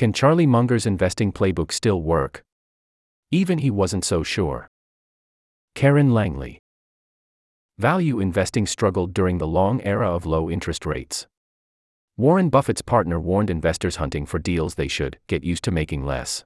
Can Charlie Munger's investing playbook still work? Even he wasn't so sure. Karen Langley. Value investing struggled during the long era of low interest rates. Warren Buffett's partner warned investors hunting for deals they should get used to making less.